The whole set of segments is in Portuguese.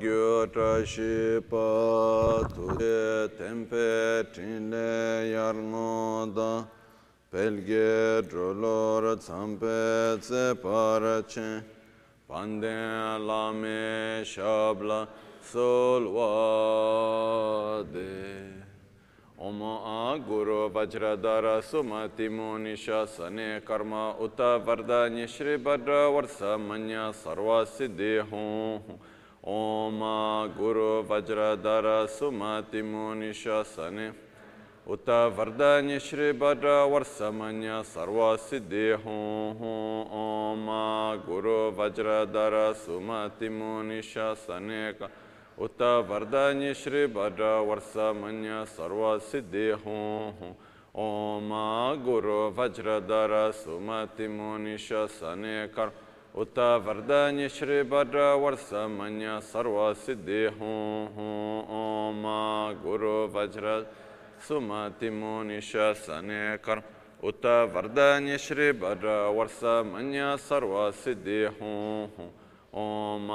gyo tra shi pa tu de tempe tin le yar ngo da pelge drolor tsampe tse par chen pande la me shabla sol wa de ओम आ गुरु वज्रधर सुमति मुनिशासने कर्म उत वरदान्य श्री भद्र वर्ष मन्य सर्व सिद्धि हूँ ઓમ ગુરુ વજ્રધર સુમતિમુનિશાસને ઉત વરદાન્ય શ્રી ભદ્ર વર્ષમન્ય સર્વ સિદ્ધિ હું ઓમ ગુરુ વજ્રધર સુમતિમુનિશાસને ઉત વરદાન્ય શ્રી ભદ્ર વર્ષમન્ય સર્વ સિદ્ધિ હું ઓમ ગુરુ વજ્રધર સુમતિમુનિશાસને કર गुरु वज्रधर सुमति मुनिश सने कर उत वरदान्य श्री भद्र वर्ष मन्य सर्व सिद्धि हूँ ओम गुरु वज्र सुमति मुनिश सने कर उत वरदान्य श्री भद्र वर्ष मन्य सर्व सिद्धि हूँ ओम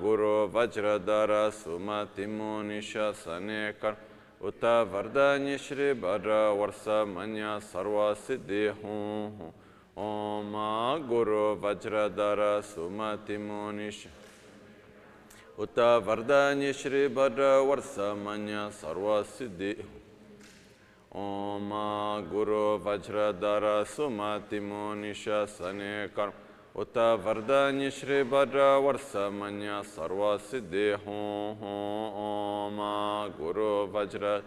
गुरु वज्रधर सुमति मुनिश सने कर उत वरदान्य श्री भद्र वर्ष मन्य सर्व सिद्धि हूँ ओम गुरु वज्रधर सुमतिमुनिश उत वरदान्य श्री भद्र वर्षमन्य सर्वसिद्धि। ओम गुरु वज्रधर सुमतिमुनिश सने कर्म उत वरदान्य श्री भद्र वर्षमन्य सर्वसिद्धि। हों हों, ओम गुरु वज्र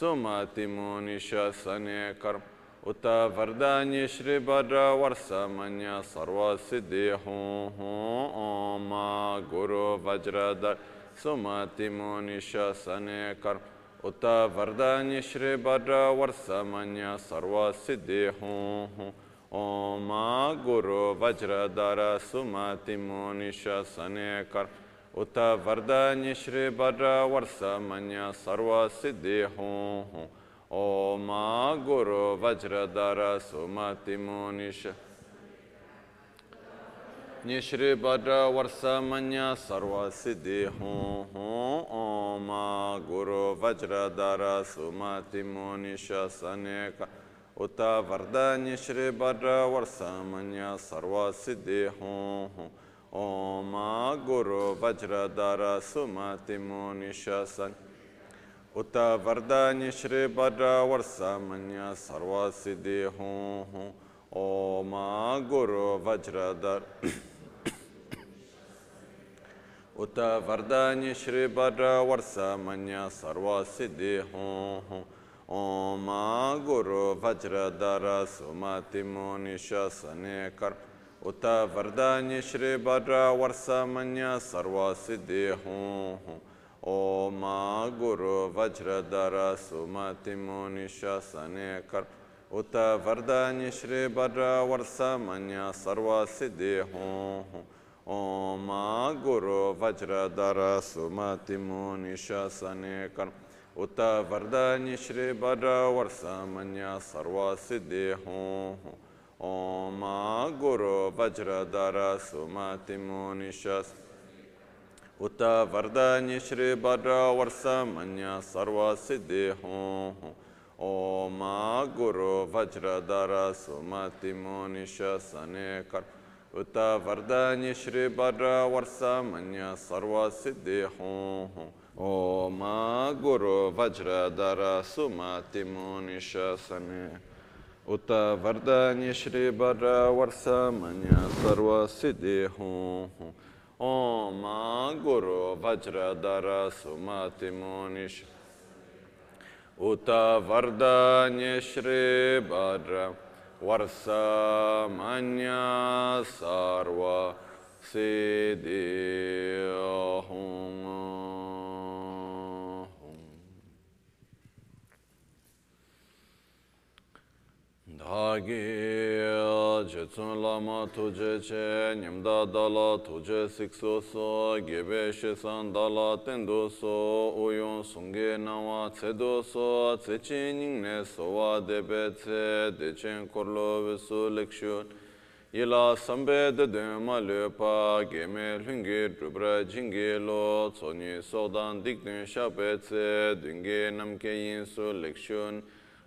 सुमति मुनिष सने कर्म उत वरदान्य श्री भद्र वर्ष मन्य सर्व सिद्धि हूँ ओम गुरु वज्रधर सुमति मुनिश सने कर्म उत वरदान्य श्री भद्र वर्ष मन्य सर्व सिद्धि हूँ ओम गुरु वज्रधर सुमति मुनिश सने कर उत वरदान्य श्री भद्र वर्ष मन्य सर्व सिद्धि हूँ ओम गुरु वज्रधर सुमति मुनिश निश्री भद्र वर्ष मन्य सर्व सिद्धि हूँ ओम गुरु वज्रधर सुमति मुनिश सने कर उत वरदान्य श्री भद्र वर्ष मन्य सर्व सिद्धि हूँ ओम गुरु वज्रधर सुमति मुनिश सन उत वरदान्य श्री भद्र वर्ष मन्य सर्व सिद्धि हूँ ओम गुरु वज्रधर उत वरदान्य श्री भद्र वर्ष मन्य सर्व सिद्धि हूँ ओम गुरु वज्रधर सुमति मुनिश सने कर उत वरदान्य श्री भद्र वर्ष मन्य सर्व सिद्धि हूँ ओम गुरु वज्रधर सुमति मुनिश सने कर उत वरदान्य श्री भद्र वर्ष मन्य सर्व सिद्धि हूँ ओम गुरु वज्रधर सुमति मुनिश सने कर उत वरदान्य श्री भद्र वर्ष मन्य सर्व सिद्धि हूँ ओम गुरु वज्रधर सुमति मुनिश उत वरदान्य श्री भद्र वर्ष मन्य सर्व सिद्धि हूँ ओम गुरु वज्रधर सुमति मुनिश सने कर उत वरदान्य श्री भद्र वर्ष मन्य सर्व सिद्धि हूँ ओम गुरु वज्रधर सुमति मुनिश सने उत वरदान्य श्री भद्र वर्ष मन्य सर्व सिद्धि हूँ ओम गुरु वज्रधर सुमति मुनिश उत वरदान्य श्री भद्र वर्ष मन्य सर्व सिद्धि dhāgī jitsun lāma tujē chē nyamdā dāla tujē sikso sō gībē shēsān dāla tendō sō uyōn sūngē nāwā cēdō sō cēchī nīng nē sōwā dēbē cē dēchēn kōrlō visū likshūn yilā sambē dēdē mā lēpā gēmē lhūngē rūbrā jīngē lō tsōnyī sōdān dikdēn shāpē cē dūngē namkē yīn sū likshūn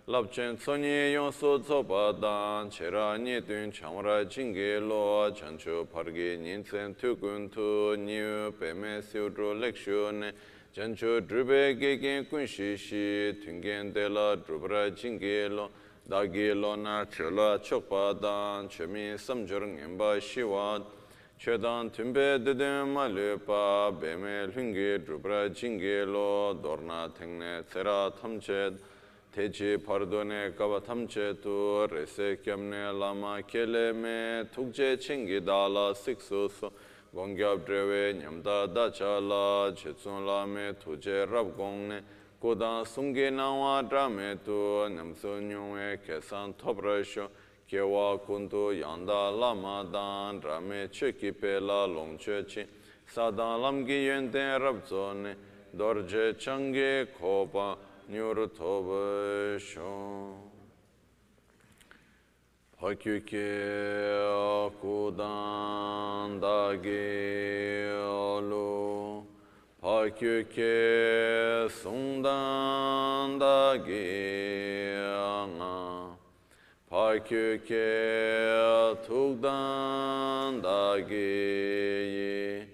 labchen tsonyi yon so tsoba dan, chera nye tun chamra chingi lo, chancho pargi nintsen tukun tu, nyu peme siudru lekshu ne, chancho drube gegen kunshi shi, tungen de la drubra chingi lo, dagi lo na chola chokpa dan, chemi samjur ngenpa shiwa, chedan tunbe deden ma lupa, beme lungi drubra chingi lo, dorna tengne tsera tamched, techi pardone kaba thamche tu rese kyamne lama kele me thukje chingi dala siksu su. Gongyab drewe nyamda dacha la chetsun la me thuje rab gongne. Kodan sungi nawa drame tu namsu nyungwe kesan thobra shu. Kewa kuntu yanda lama dan drame cheki pe la longche chi. Sadan lamgi yenten rab zone dorje changi kopa nyurtobisho. Hakyuki akudan dagi olu. Hakyuki sundan dagi anga. Hakyuki tukdan dagi yi.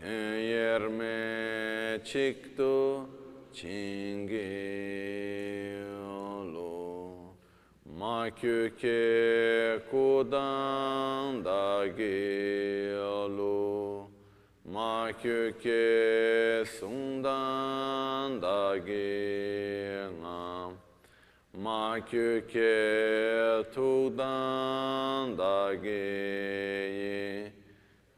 Ten yerme çıktı chingi lo ma kyu kudan da gi lo ma kyu sundan da gi ma kyu ke tudan da gi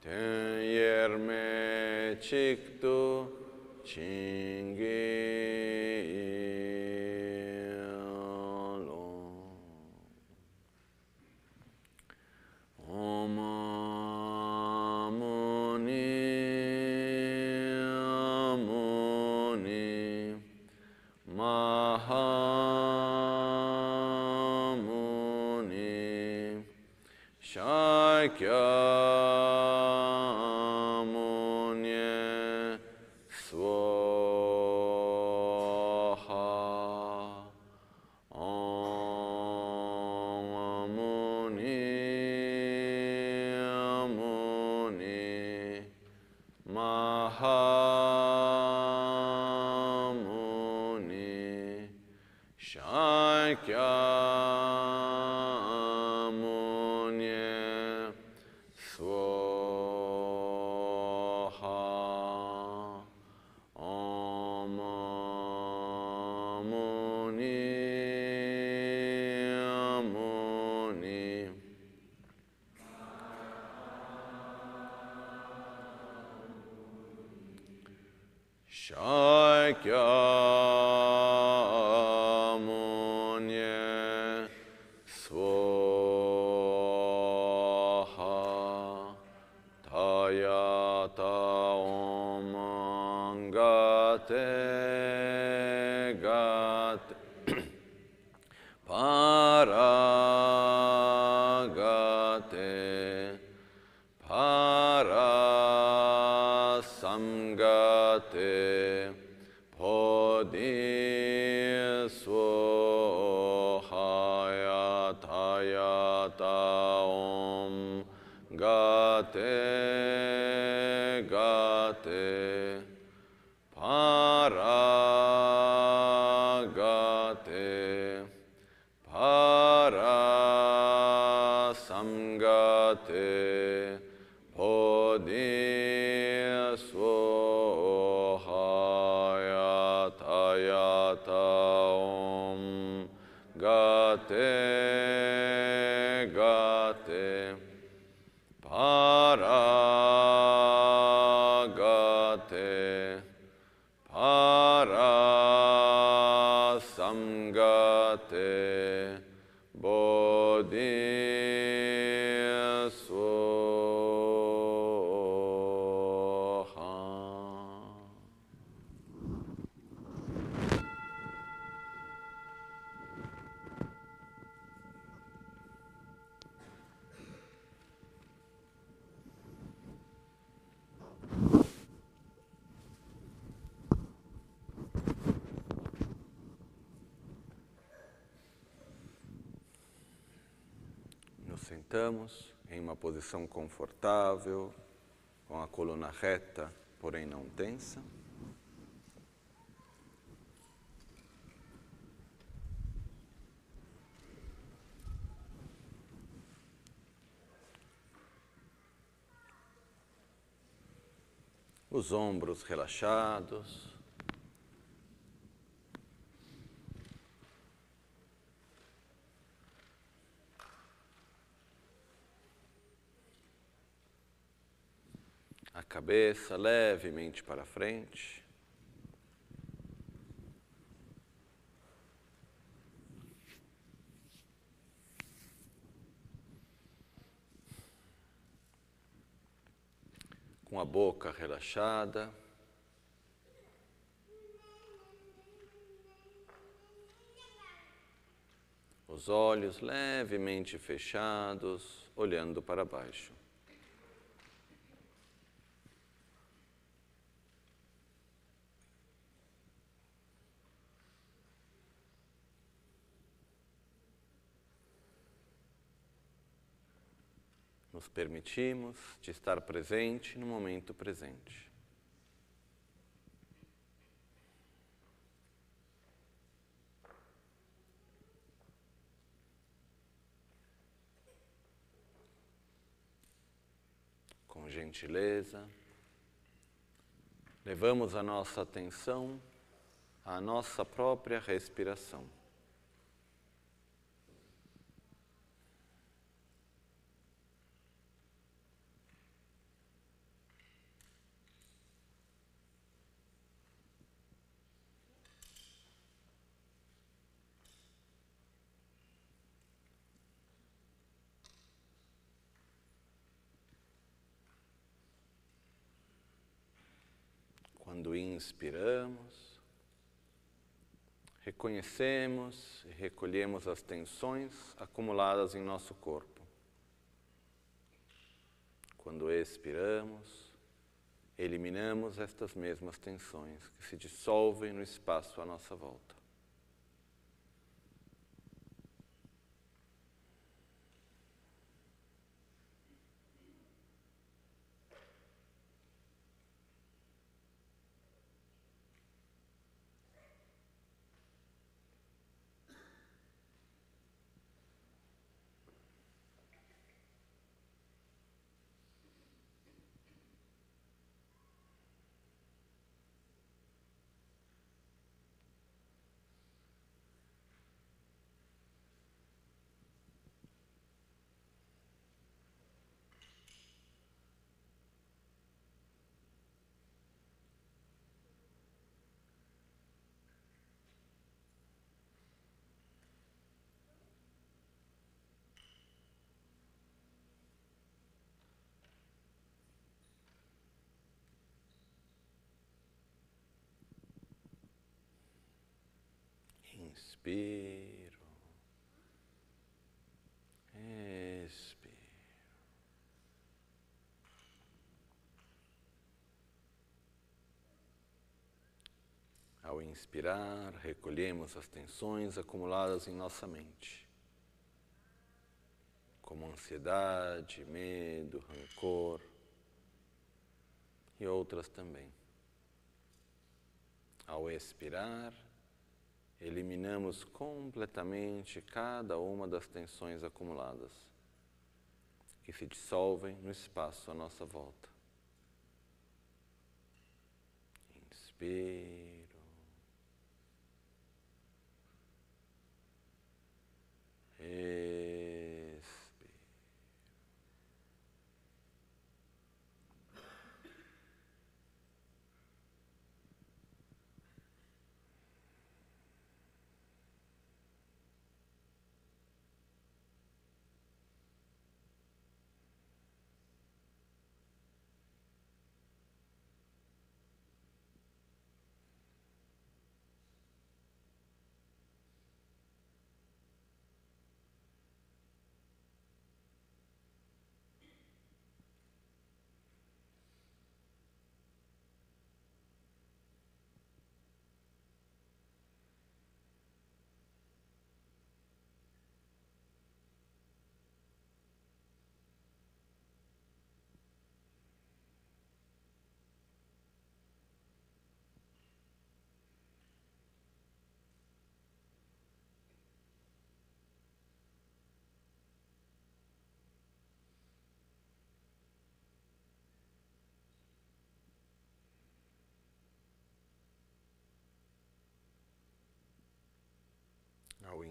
ten yerme çıktı 진기 sentamos em uma posição confortável, com a coluna reta, porém não tensa. Os ombros relaxados. Cabeça levemente para frente. Com a boca relaxada. Os olhos levemente fechados, olhando para baixo. Nos permitimos de estar presente no momento presente. Com gentileza, levamos a nossa atenção à nossa própria respiração. Quando inspiramos, reconhecemos e recolhemos as tensões acumuladas em nosso corpo. Quando expiramos, eliminamos estas mesmas tensões que se dissolvem no espaço à nossa volta. Inspiro. Expiro. Ao inspirar, recolhemos as tensões acumuladas em nossa mente, como ansiedade, medo, rancor e outras também. Ao expirar, eliminamos completamente cada uma das tensões acumuladas que se dissolvem no espaço à nossa volta. Inspiro. Expiro.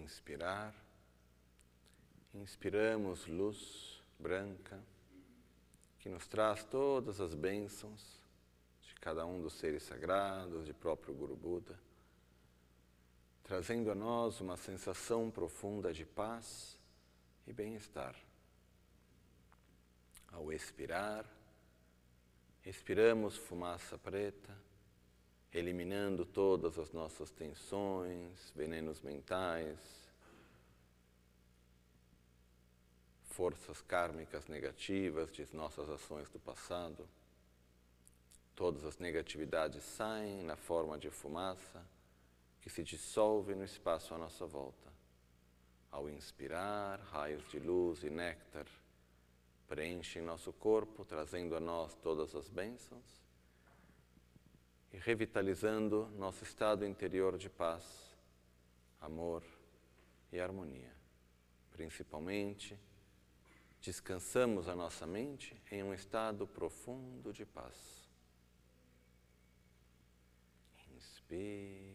Inspirar, inspiramos luz branca que nos traz todas as bênçãos de cada um dos seres sagrados, de próprio Guru Buda, trazendo a nós uma sensação profunda de paz e bem-estar. Ao expirar, expiramos fumaça preta, eliminando todas as nossas tensões, venenos mentais, forças kármicas negativas de nossas ações do passado. Todas as negatividades saem na forma de fumaça que se dissolve no espaço à nossa volta. Ao inspirar, raios de luz e néctar preenchem nosso corpo, trazendo a nós todas as bênçãos e revitalizando nosso estado interior de paz, amor e harmonia. Principalmente, descansamos a nossa mente em um estado profundo de paz. Inspire.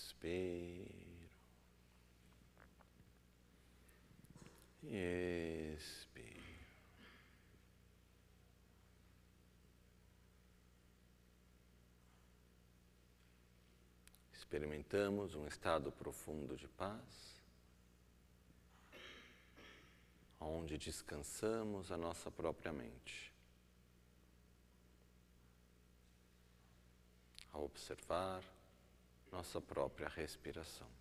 Inspiro. E expira. Experimentamos um estado profundo de paz, onde descansamos a nossa própria mente. A observar nossa própria respiração.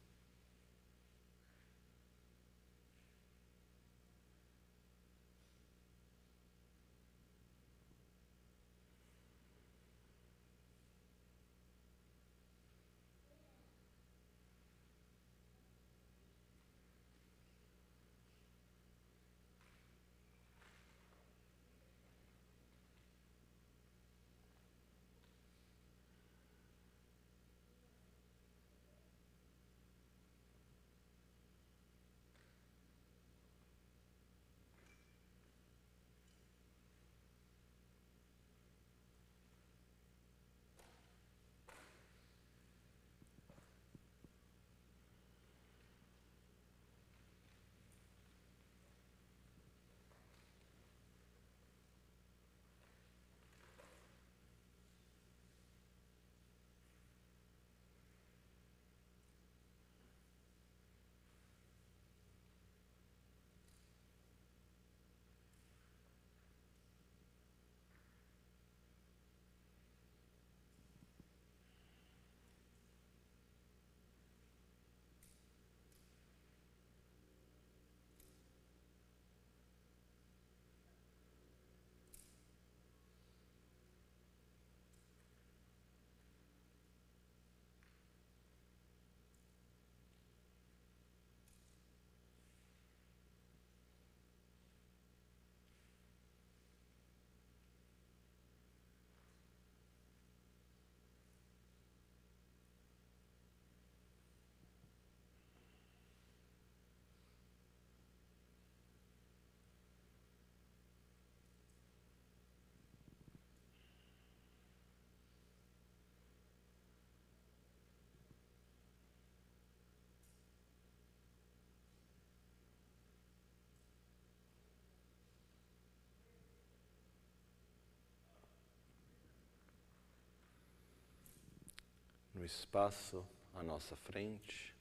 No espaço à nossa frente,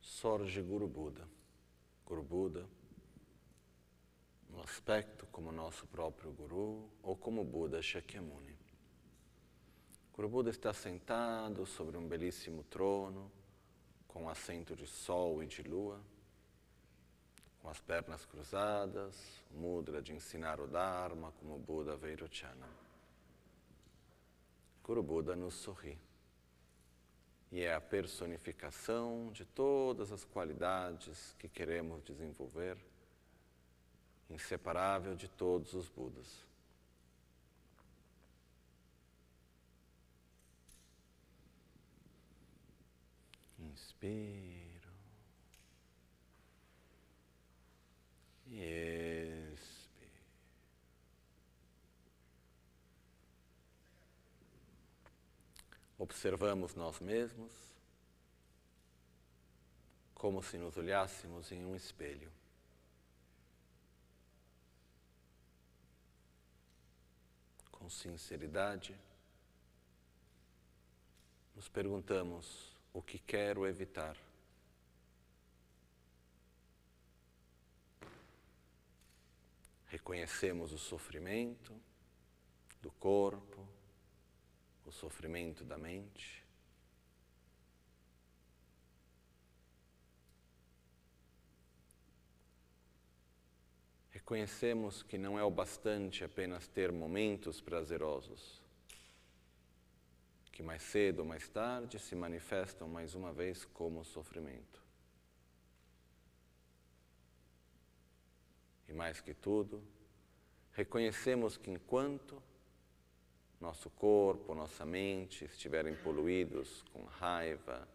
sorge Guru Buda. Guru Buda, no aspecto como nosso próprio Guru ou como Buda Shakyamuni. Guru Buda está sentado sobre um belíssimo trono, com assento de sol e de lua, com as pernas cruzadas, mudra de ensinar o Dharma como Buda Vairochana. Guru Buda nos sorri. E é a personificação de todas as qualidades que queremos desenvolver, inseparável de todos os Budas. Inspiro. E observamos nós mesmos como se nos olhássemos em um espelho. Com sinceridade, nos perguntamos o que quero evitar. Reconhecemos o sofrimento do corpo, o sofrimento da mente. Reconhecemos que não é o bastante apenas ter momentos prazerosos, que mais cedo ou mais tarde se manifestam mais uma vez como sofrimento. E mais que tudo, reconhecemos que enquanto nosso corpo, nossa mente estiverem poluídos com raiva,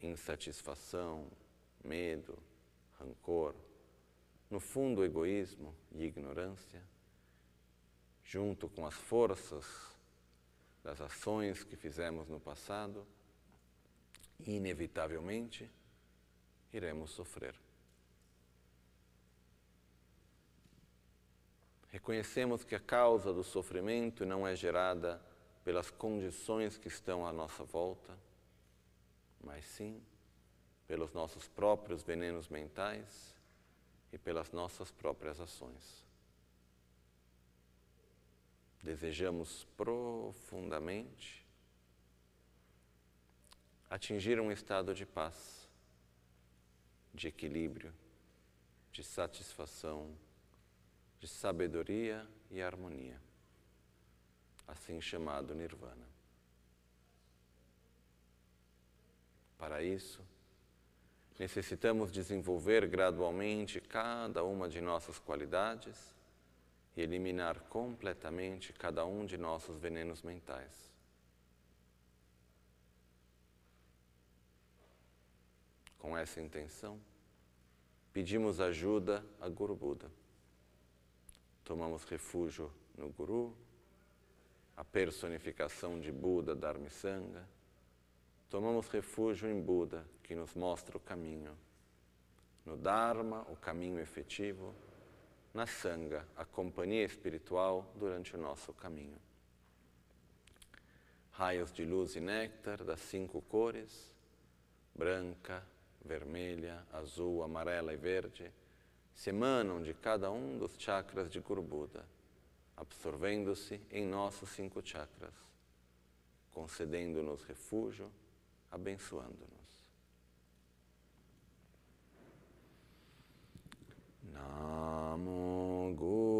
insatisfação, medo, rancor, no fundo, egoísmo e ignorância, junto com as forças das ações que fizemos no passado, inevitavelmente iremos sofrer. Reconhecemos que a causa do sofrimento não é gerada pelas condições que estão à nossa volta, mas sim pelos nossos próprios venenos mentais e pelas nossas próprias ações. Desejamos profundamente atingir um estado de paz, de equilíbrio, de satisfação, de sabedoria e harmonia, assim chamado Nirvana. Para isso, necessitamos desenvolver gradualmente cada uma de nossas qualidades e eliminar completamente cada um de nossos venenos mentais. Com essa intenção, pedimos ajuda a Guru Buda. Tomamos refúgio no Guru, a personificação de Buda Dharmisanga. Tomamos refúgio em Buda, que nos mostra o caminho. No Dharma, o caminho efetivo. Na Sangha, a companhia espiritual durante o nosso caminho. Raios de luz e néctar das cinco cores, branca, vermelha, azul, amarela e verde, se emanam de cada um dos chakras de Guru Buda, absorvendo-se em nossos cinco chakras, concedendo-nos refúgio, abençoando-nos. Namo Guru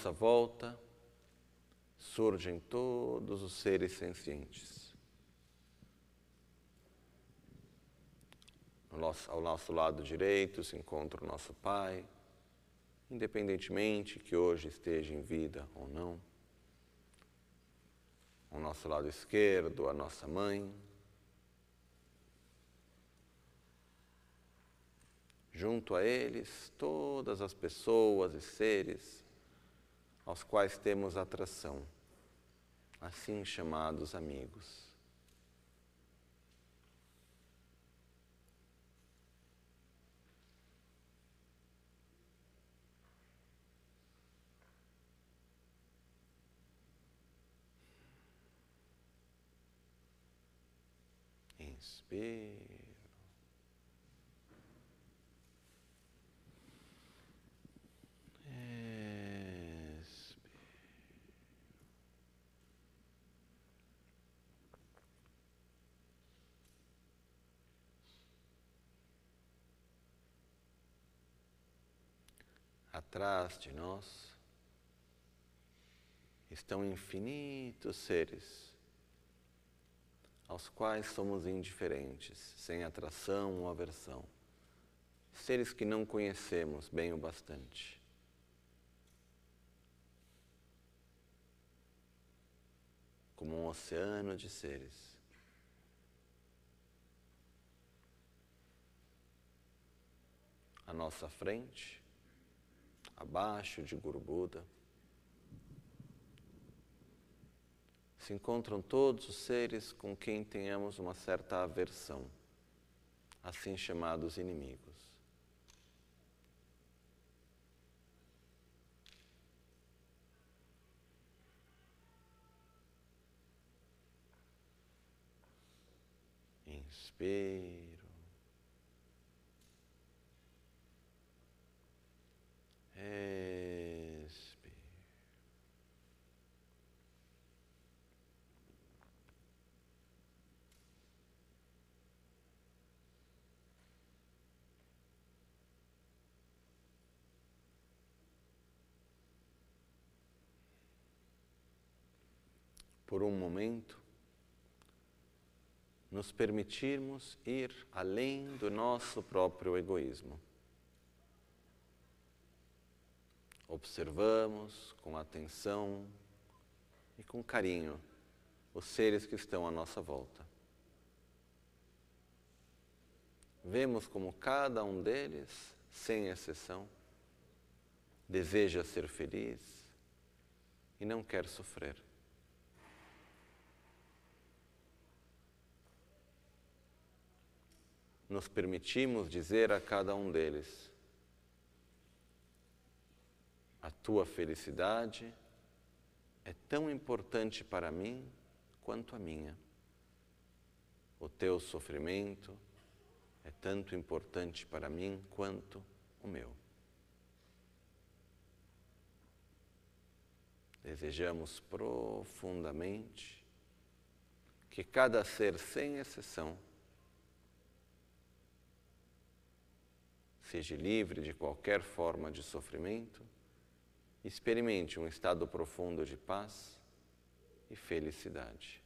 nossa volta surgem todos os seres sencientes. ao nosso lado direito se encontra o nosso Pai, independentemente que hoje esteja em vida ou não. Ao nosso lado esquerdo, a nossa mãe. Junto a eles, todas as pessoas e seres aos quais temos atração, assim chamados amigos. Inspire. Atrás de nós, estão infinitos seres aos quais somos indiferentes, sem atração ou aversão, seres que não conhecemos bem o bastante. Como um oceano de seres. À nossa frente, abaixo de Guru Buda, se encontram todos os seres com quem tenhamos uma certa aversão, assim chamados inimigos. Inspire. Por um momento, nos permitirmos ir além do nosso próprio egoísmo. Observamos com atenção e com carinho os seres que estão à nossa volta. Vemos como cada um deles, sem exceção, deseja ser feliz e não quer sofrer. nos permitimos dizer a cada um deles: A tua felicidade é tão importante para mim quanto a minha. O teu sofrimento é tanto importante para mim quanto o meu. Desejamos profundamente que cada ser, sem exceção, seja livre de qualquer forma de sofrimento, experimente um estado profundo de paz e felicidade.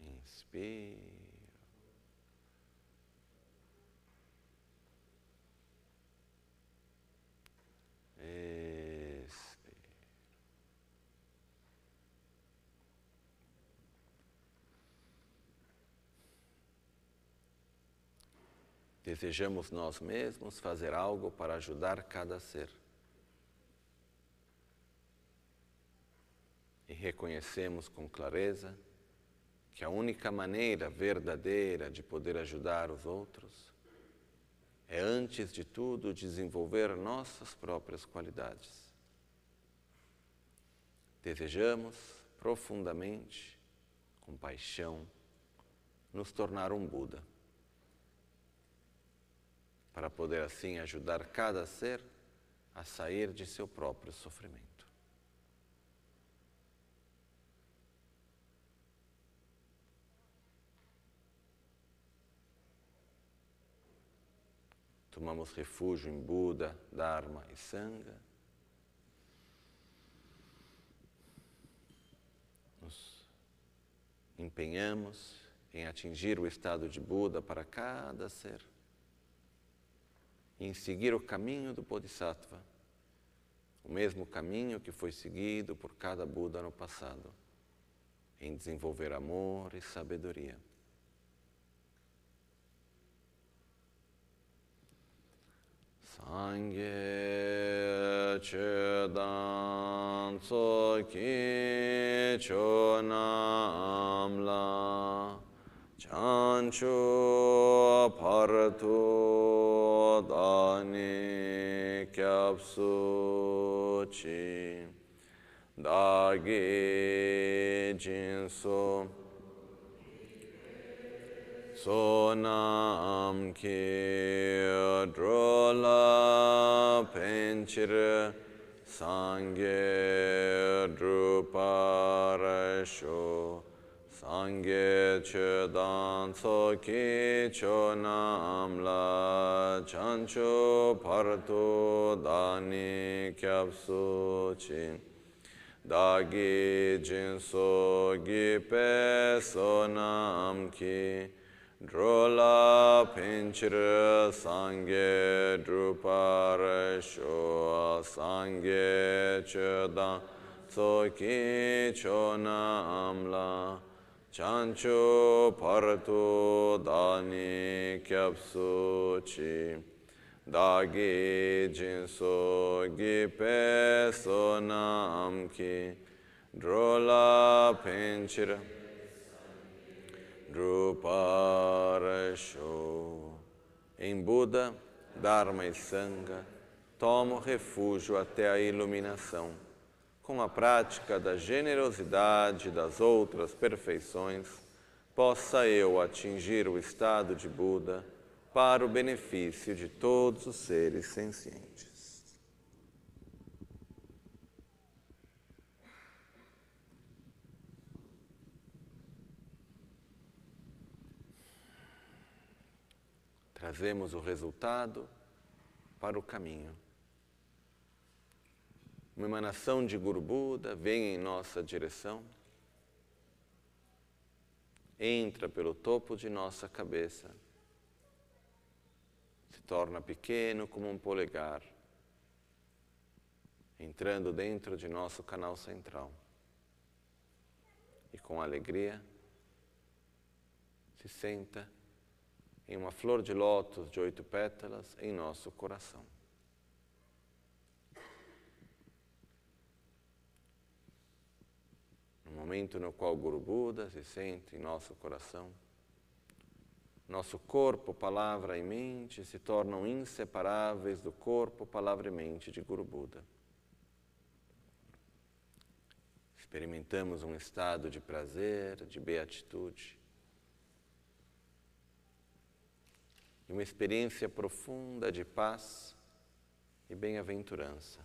Inspire. Desejamos nós mesmos fazer algo para ajudar cada ser. E reconhecemos com clareza que a única maneira verdadeira de poder ajudar os outros é, antes de tudo, desenvolver nossas próprias qualidades. Desejamos profundamente, com paixão, nos tornar um Buda para poder assim ajudar cada ser a sair de seu próprio sofrimento. Tomamos refúgio em Buda, Dharma e Sangha. Nos empenhamos em atingir o estado de Buda para cada ser em seguir o caminho do Bodhisattva, o mesmo caminho que foi seguido por cada Buda no passado, em desenvolver amor e sabedoria. Sangye chedan tsoki chonam chanchu partu dani kyapsu chi dagi jinsu sonam ki drola penchir sangye druparasho Sangye chedan tsoki chonam la chancho parto dani kyapsu chi dagi jinso gi pe sonam ki. Drola pinchir sangye drupar sho sangye chedan tsoki chonam la chancho parto dani kyapsu chi. Dagi jinso gi pe sonam ki. Drola pinchira druparasho em Buda, Dharma e Sangha tomo refúgio até a iluminação com a prática da generosidade das outras perfeições, possa eu atingir o estado de Buda para o benefício de todos os seres sencientes. Trazemos o resultado para o caminho uma emanação de Guru Buda vem em nossa direção, entra pelo topo de nossa cabeça, se torna pequeno como um polegar, entrando dentro de nosso canal central. E com alegria se senta em uma flor de lótus de oito pétalas em nosso coração. Momento no qual o Guru Buda se sente em nosso coração, nosso corpo, palavra e mente se tornam inseparáveis do corpo, palavra e mente de Guru Buda. Experimentamos um estado de prazer, de beatitude, e uma experiência profunda de paz e bem-aventurança,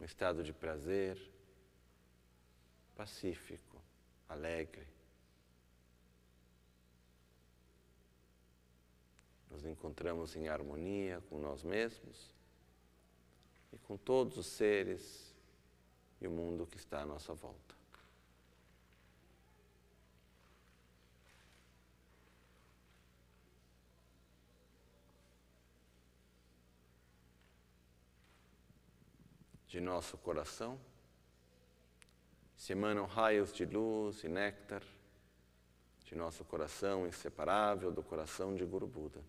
um estado de prazer, pacífico, alegre. Nos encontramos em harmonia com nós mesmos e com todos os seres e o mundo que está à nossa volta. De nosso coração, se emanam raios de luz e néctar de nosso coração inseparável do coração de Guru Buda.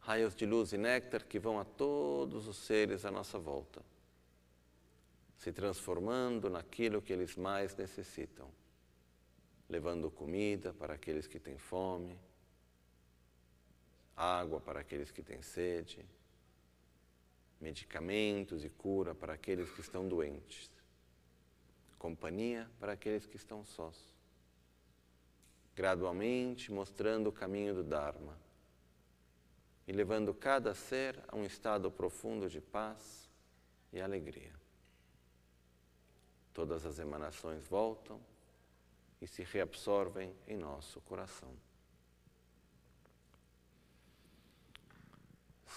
Raios de luz e néctar que vão a todos os seres à nossa volta, se transformando naquilo que eles mais necessitam, levando comida para aqueles que têm fome, água para aqueles que têm sede, medicamentos e cura para aqueles que estão doentes companhia para aqueles que estão sós. Gradualmente mostrando o caminho do Dharma e levando cada ser a um estado profundo de paz e alegria. Todas as emanações voltam e se reabsorvem em nosso coração.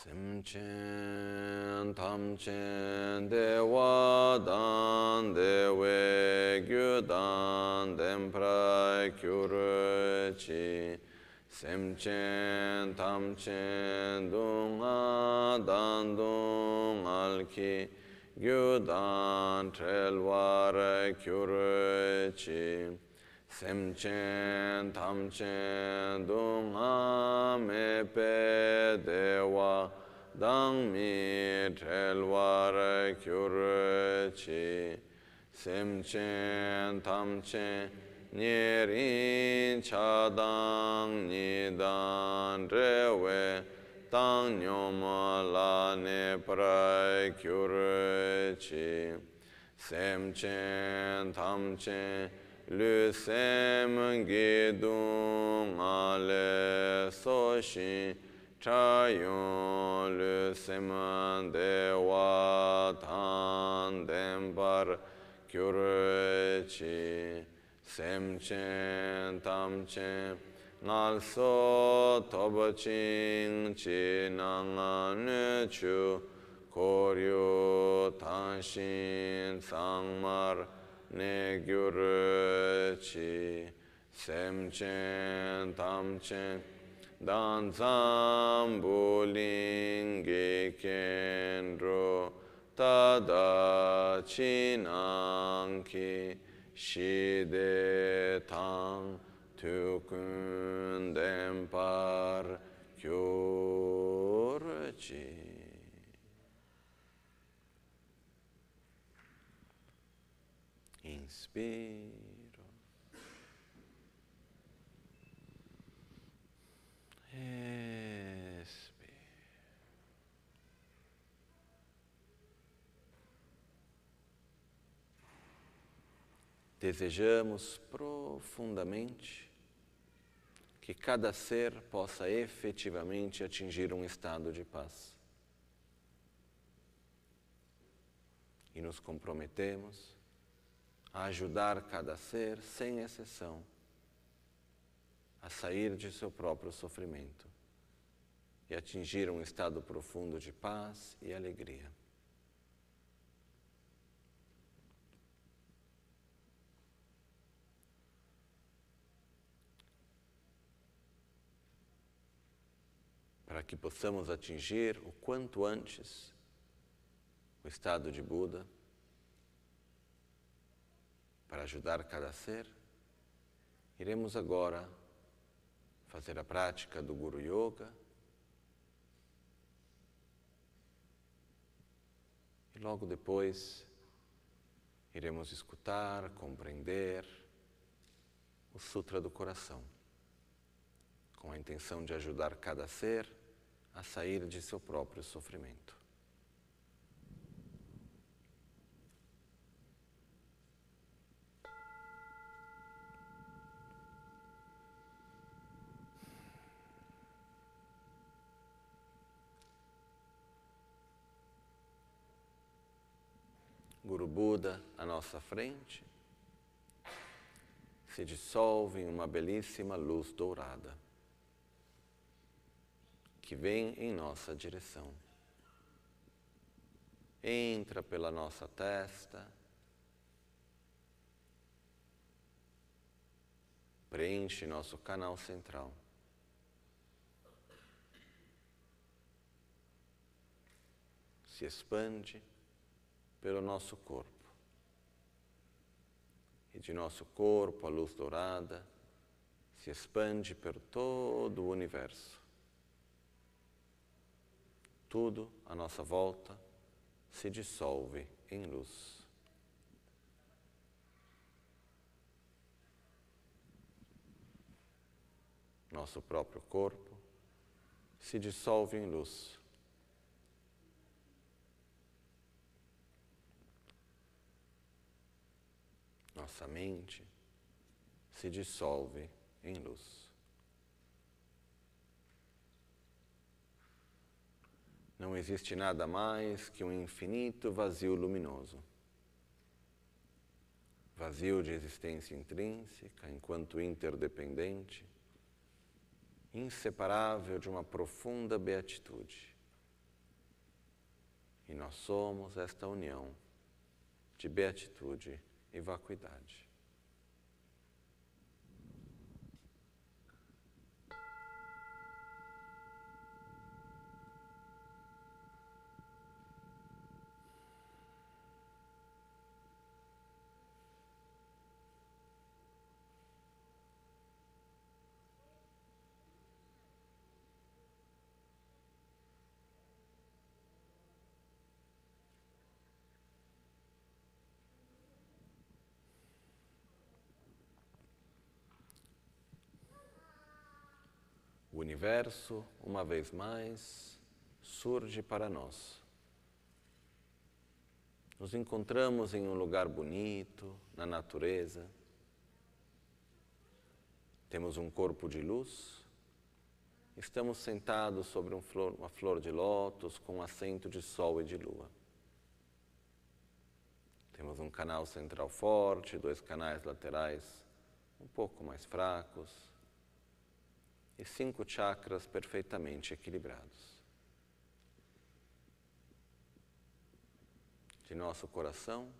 Semchen tamchen dewa dan dewe gyu dan dempra kyuru chi Semchen tamchen dunga dan dung alki gyu dan trelwar kyuru chi semchen tamchen dung me pe dewa dang mi trelwar kyur chi. Semchen tamchen nyerin chadang nidan rewe tang nyom la ne pra kyur chi. Semchen tamchen lusem gīdū ale lē sōshī chāyō lūsēm dēwā tān dēmbar kyurchī sēm chēn tam chēn ngāl sō tōpa chīng chī nāngā nē ne chu koryo tanshin sangmar ne gyur chi sem chen tam chen dan zam buling ge kendro tada chinang ki shide tang tukun dempar kyurchi. Inspiro. Expiro. Desejamos profundamente que cada ser possa efetivamente atingir um estado de paz. E nos comprometemos a ajudar cada ser, sem exceção, a sair de seu próprio sofrimento e atingir um estado profundo de paz e alegria. Para que possamos atingir o quanto antes o estado de Buda, para ajudar cada ser, iremos agora fazer a prática do Guru Yoga. E logo depois iremos escutar, compreender o Sutra do Coração, com a intenção de ajudar cada ser a sair de seu próprio sofrimento. Guru Buda à nossa frente, se dissolve em uma belíssima luz dourada que vem em nossa direção. Entra pela nossa testa, preenche nosso canal central. Se expande pelo nosso corpo. E de nosso corpo a luz dourada se expande por todo o universo. Tudo à nossa volta se dissolve em luz. Nosso próprio corpo se dissolve em luz. Nossa mente se dissolve em luz. Não existe nada mais que um infinito vazio luminoso. Vazio de existência intrínseca, enquanto interdependente, inseparável de uma profunda beatitude. E nós somos esta união de beatitude e vacuidade. Universo, uma vez mais, surge para nós. Nos encontramos em um lugar bonito, na natureza. Temos um corpo de luz. Estamos sentados sobre um flor, uma flor de lótus com um assento de sol e de lua. Temos um canal central forte, dois canais laterais um pouco mais fracos e cinco chakras perfeitamente equilibrados. De nosso coração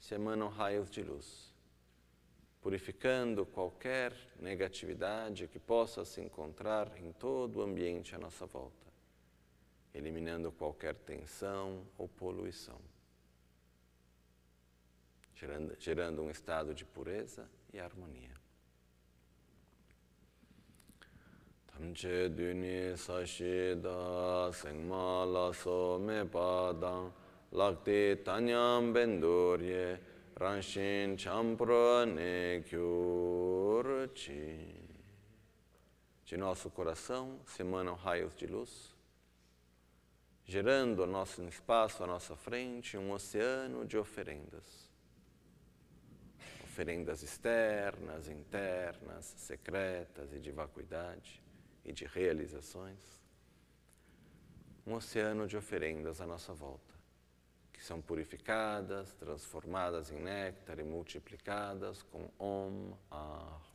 se emanam raios de luz, purificando qualquer negatividade que possa se encontrar em todo o ambiente à nossa volta, eliminando qualquer tensão ou poluição gerando, gerando um estado de pureza e harmonia. Tamche duni sashida sengma laso me padang lakti tanyam bendurye ranshin champra ne kyurchi. De nosso coração se emanam raios de luz, gerando nosso espaço à nossa frente um oceano de oferendas oferendas externas, internas, secretas e de vacuidade e de realizações. Um oceano de oferendas à nossa volta, que são purificadas, transformadas em néctar e multiplicadas com Om Ahum.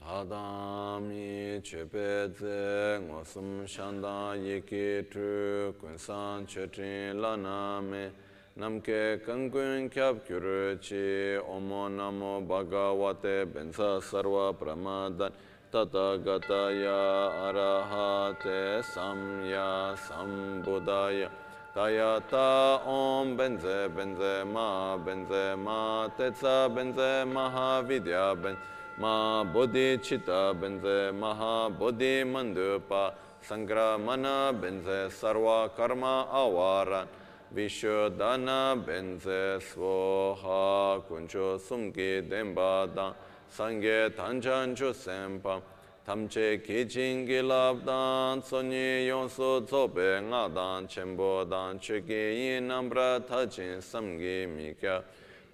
Ladami chepeze ngosum shanda yiki tru kunsan chetrin laname namke kankun kyab kyuru chi omo namo bhagavate bensa sarva pramadan tata gataya arahate samya sambudaya. Tayata om benze benze ma benze ma tetsa benze mahavidya ben ma bodhicitta benze maha bodhi mandupa sangramana benze sarva karma avaran Vishodana benze svoha kuncho sumki denpa dang sangye tanchan chu sempa tamche kichingi labdan sonyi yonsu tsobe nga dan chenpo dan chuki yin nambra tachin samgi mikya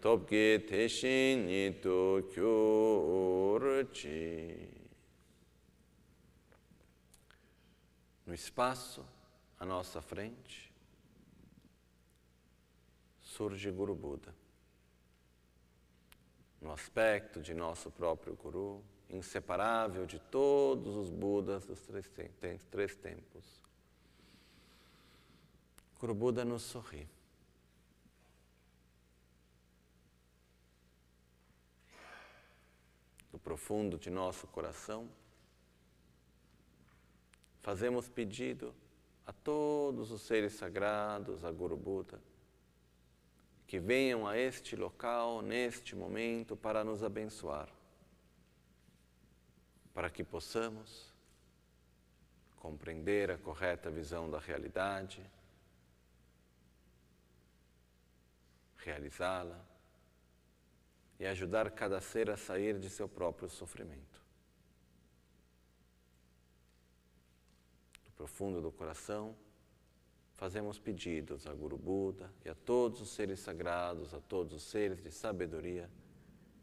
topki teshin nitu kyurchi. No espaço à nossa frente, surge Guru Buda. No aspecto de nosso próprio Guru, inseparável de todos os Budas dos três, três tempos. Guru Buda nos sorri. Do profundo de nosso coração, fazemos pedido a todos os seres sagrados, a Guru Buda, que venham a este local, neste momento, para nos abençoar, para que possamos compreender a correta visão da realidade, realizá-la e ajudar cada ser a sair de seu próprio sofrimento. Do profundo do coração, fazemos pedidos a Guru Buda e a todos os seres sagrados, a todos os seres de sabedoria,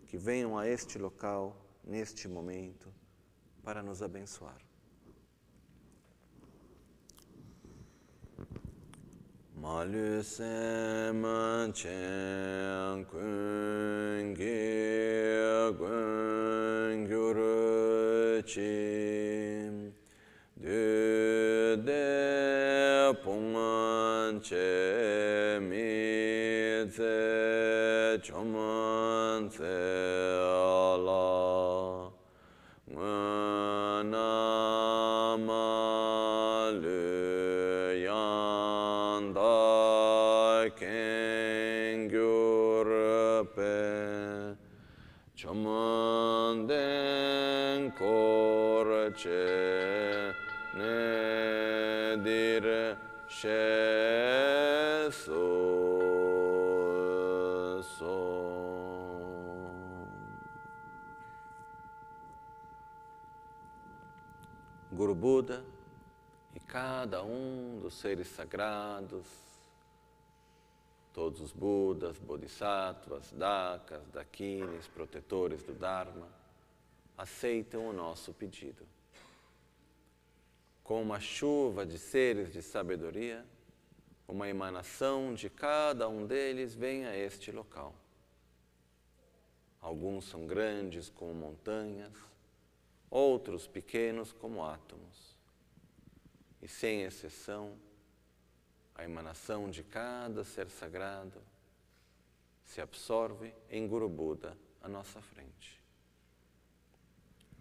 que venham a este local, neste momento, para nos abençoar. Malu sema chen kun ge kun gyuru chi de de pong che mi tse chom tse Guru Buda e cada um dos seres sagrados, todos os Budas, Bodhisattvas, Dakas, Dakinis, protetores do Dharma, aceitam o nosso pedido com uma chuva de seres de sabedoria, uma emanação de cada um deles vem a este local, Alguns são grandes como montanhas, outros pequenos como átomos. E sem exceção, a emanação de cada ser sagrado se absorve em Guru Buda à nossa frente,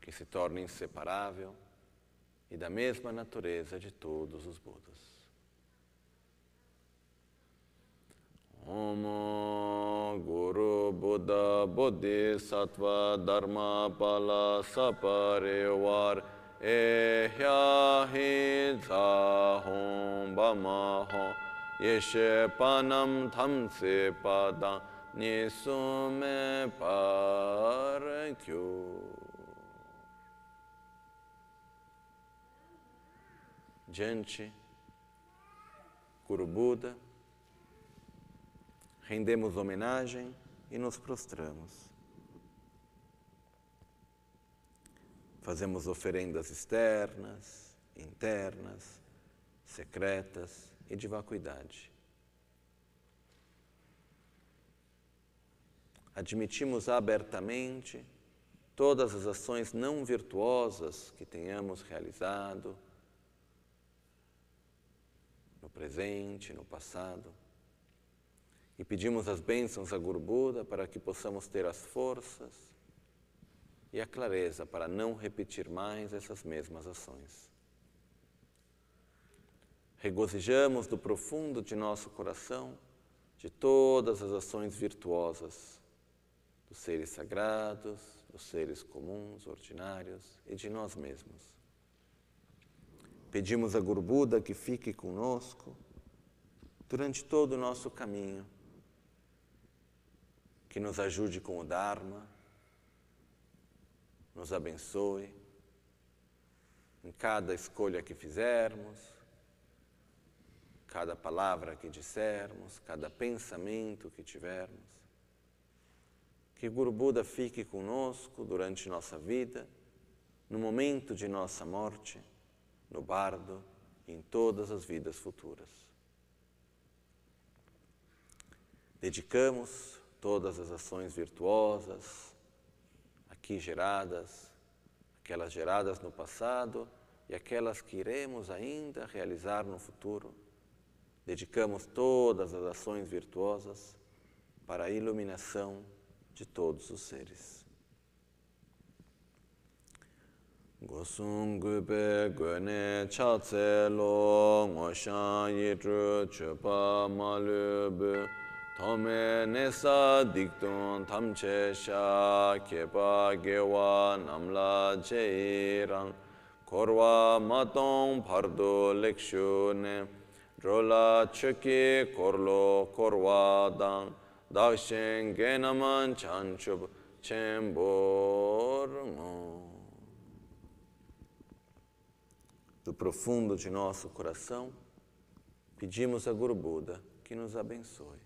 que se torna inseparável e da mesma natureza de todos os Budas. Om Guru Buddha Bodhisattva Dharma Pala Saparivar Ehya Hi Zahom Bama Ho Yeshe Panam Thamse Padam Nisume Parakyo Diante Guru Buda rendemos homenagem e nos prostramos. Fazemos oferendas externas, internas, secretas e de vacuidade. Admitimos abertamente todas as ações não virtuosas que tenhamos realizado presente, no passado e pedimos as bênçãos a Guru Buda para que possamos ter as forças e a clareza para não repetir mais essas mesmas ações. Regozijamos do profundo de nosso coração de todas as ações virtuosas dos seres sagrados, dos seres comuns, ordinários e de nós mesmos. Pedimos a Guru Buda que fique conosco durante todo o nosso caminho que nos ajude com o Dharma, nos abençoe em cada escolha que fizermos, cada palavra que dissermos, cada pensamento que tivermos. Que Guru Buda fique conosco durante nossa vida, no momento de nossa morte, no bardo e em todas as vidas futuras. Dedicamos todas as ações virtuosas aqui geradas, aquelas geradas no passado e aquelas que iremos ainda realizar no futuro. Dedicamos todas as ações virtuosas para a iluminação de todos os seres. Gosung gupe gune cha tse lo ngo shan yi tru chupa ma lu bu Tome nesa diktun tam che sha kepa gewa namla che irang Korwa matong pardu lekshu ne. Drola chuki korlo korwa dang. Dakshen genaman chanchub chenbor ngo. Do profundo de nosso coração, pedimos a Guru Buda que nos abençoe.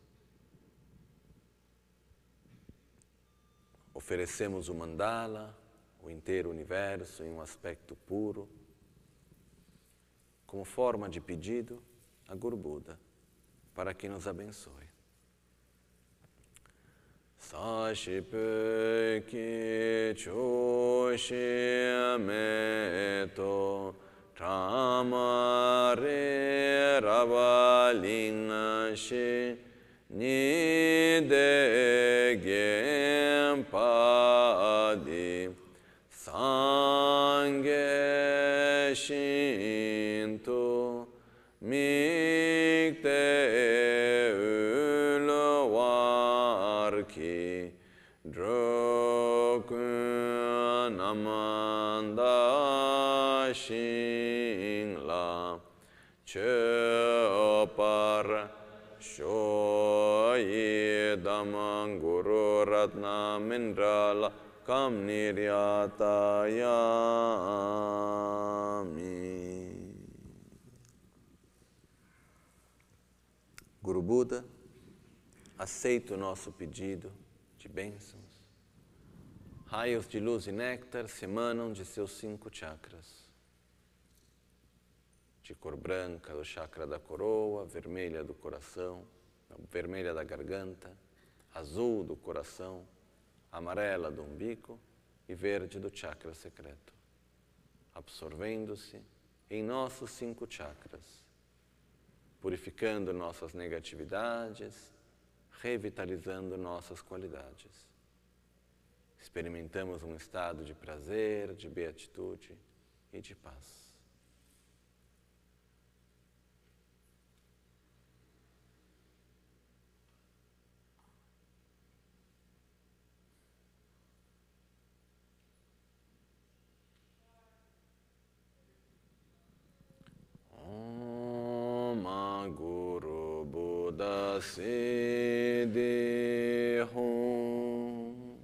Oferecemos o mandala, o inteiro universo em um aspecto puro, como forma de pedido a Guru Buda para que nos abençoe. Sashipe ki choshi meto Tamare ravalinashi nidegem padi sangeshin mindrala kam niryatayami. Guru Buda, aceita o nosso pedido de bênçãos. Raios de luz e néctar se emanam de seus cinco chakras. De cor branca do chakra da coroa, vermelha do coração, vermelha da garganta, azul do coração, amarela do umbigo e verde do chakra secreto, absorvendo-se em nossos cinco chakras, purificando nossas negatividades, revitalizando nossas qualidades. Experimentamos um estado de prazer, de beatitude e de paz. Siddhi Hum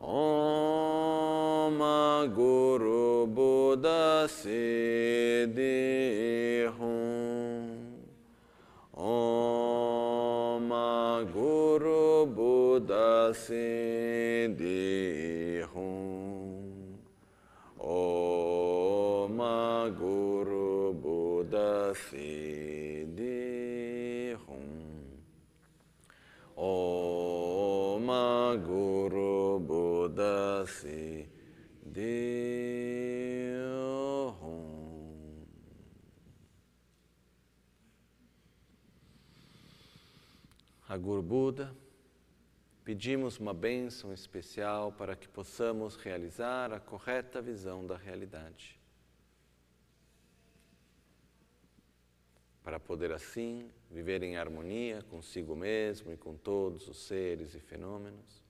Om Guru Buddha Siddhi Hum Om Guru Buddha Siddhi Hum Om Guru Buddha Siddhi Hum Om Guru Buddha Siddhi Hum A Guru Buda, pedimos uma bênção especial para que possamos realizar a correta visão da realidade. Para poder assim viver em harmonia consigo mesmo e com todos os seres e fenômenos,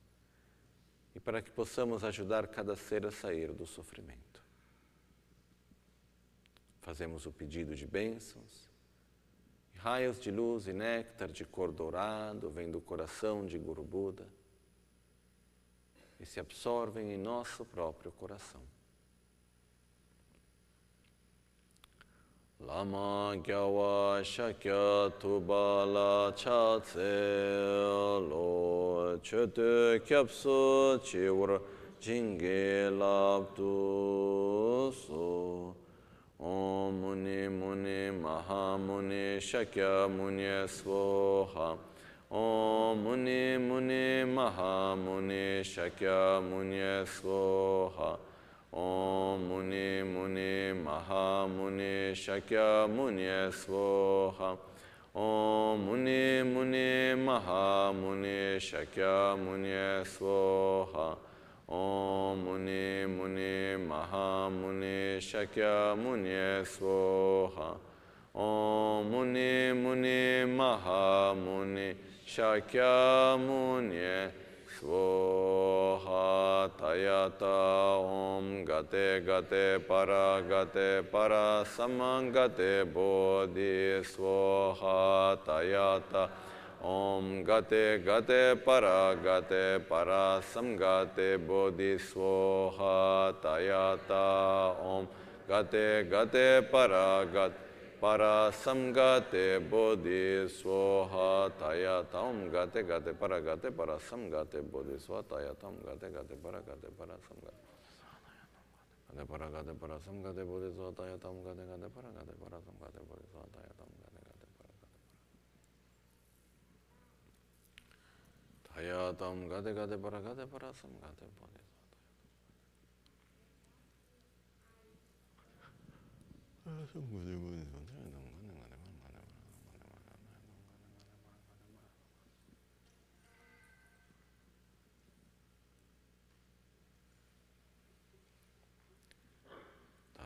e para que possamos ajudar cada ser a sair do sofrimento. Fazemos o pedido de bênçãos Raios de luz e néctar de cor dourado vêm do coração de Guru Buda e se absorvem em nosso próprio coração. Lama gyawa shakya tubala cha tse lo chotu kyapsu chiwar jinge labdu su. Om Muni Muni Maha Muni Shakya Muni Svoha Om Muni Muni Maha Muni Shakya Muni Svoha ॐ मुने मुने महामुने शक्यमुने स्वाहा। ॐ मुने मुने महामुने शक्यमुने स्वाहा। ॐ मुने मुने महामुने शक्यमुने स्वाहा। ॐ मुने मुने महामुने शक्यमुने स्वाहा। तयत ओम गते गते पर गते पर समगते बोधि स्वाहा तयत। ॐ गते गते पर गते पर समगते बोधि स्वाहा तयत। ओम गते गते पर, गते Bodhi Svoha Tayata Om Gate Gate Para Gate Para Samgate Bodhi Svoha Tayata Om Gate Gate Para Gate Para Samgate Bodhi Svoha Tayata Om Gate Gate Para Gate Para Samgate Gate Para Gate Para Samgate Bodhi Svoha Tayata Om Gate Gate Para Gate Para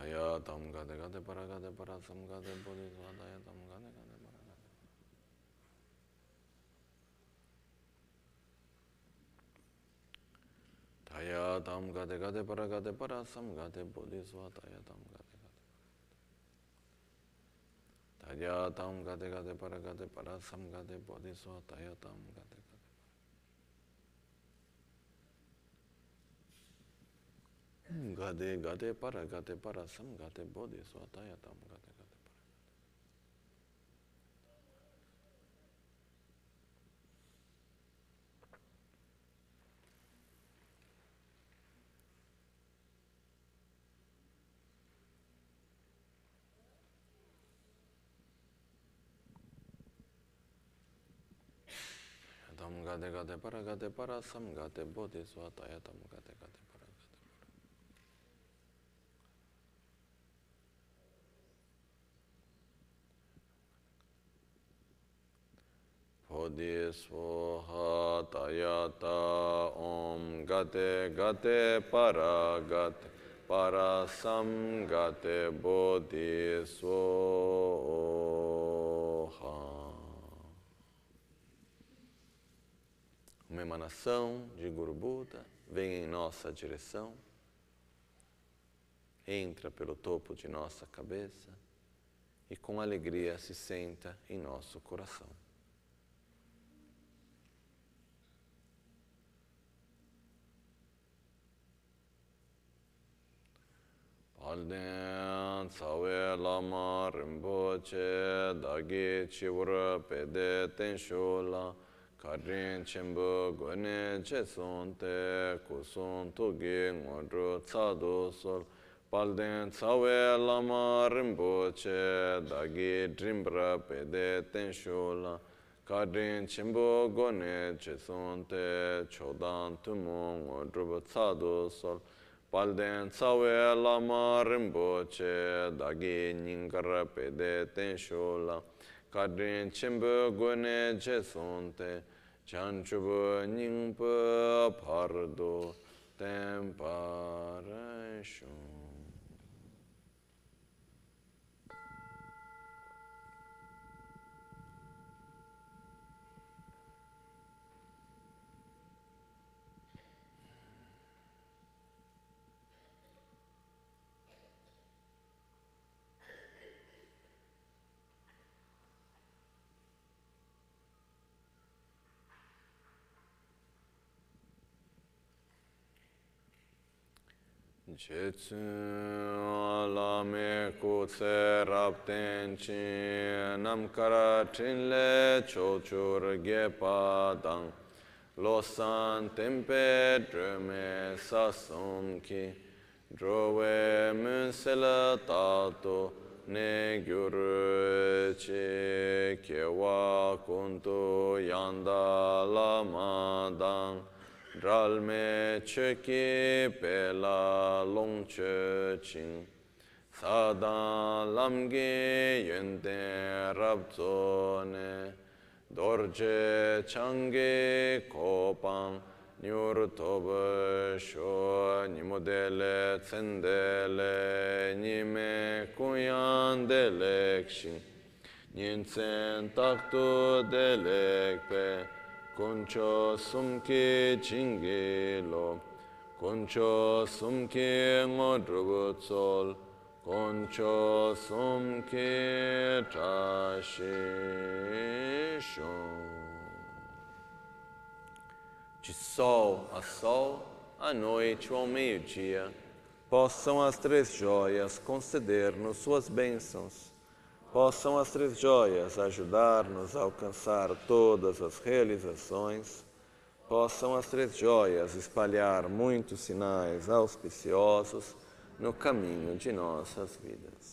Daya tam gade gade para gade para sam gade bodhisva daya tam gade gade para gade. Daya tam gade gade para gade para sam gade bodhisva daya tam gade. Tayatam gate gate para gate parasam gate bodhiso tayatam gate gate. Gade gade para gate parasam gate bodhiso tayatam gate gate. Tam gade gade para gade para sam gade bodhi tam gade gade para gade para. Bodhi swaha om gade gade para gade para sam gade bodhi uma emanação de Guru Buda vem em nossa direção, entra pelo topo de nossa cabeça e com alegria se senta em nosso coração. Palden Tsawe Lama Rinpoche Dagi Chivura Pede karin chenpo gwane che son te ku son togi ngodro tsado sol. Palden tsawe lama rinpo che dagi drimbra pede ten shola karin chenpo gwane che son te chodan tumo ngodro tsado sol. Palden tsawe lama rinpo che dagi nyingara pede ten shola karin chenpo gwane che son te chanchubu nyingpa pardo temparai shung. Chetsun lame kutse rapten chi namkara chinle chochur gepa dang losan tempe drume sasum ki drove munsela tato ne gyur chi kewa kuntu yanda lama dang ralme cheki pela longche ching sadan lamge yente rabzone dorje change kopang nyur tobe sho nimodele tsendele nime kuyandele kshin nyensen taktu delekpe concho sumke chinge lo. Concho sumke ngodrubu tsol. Concho sumke trashi de sol a sol, a noite ao meio-dia, possam as três joias conceder-nos suas bênçãos possam as três joias ajudar-nos a alcançar todas as realizações, possam as três joias espalhar muitos sinais auspiciosos no caminho de nossas vidas.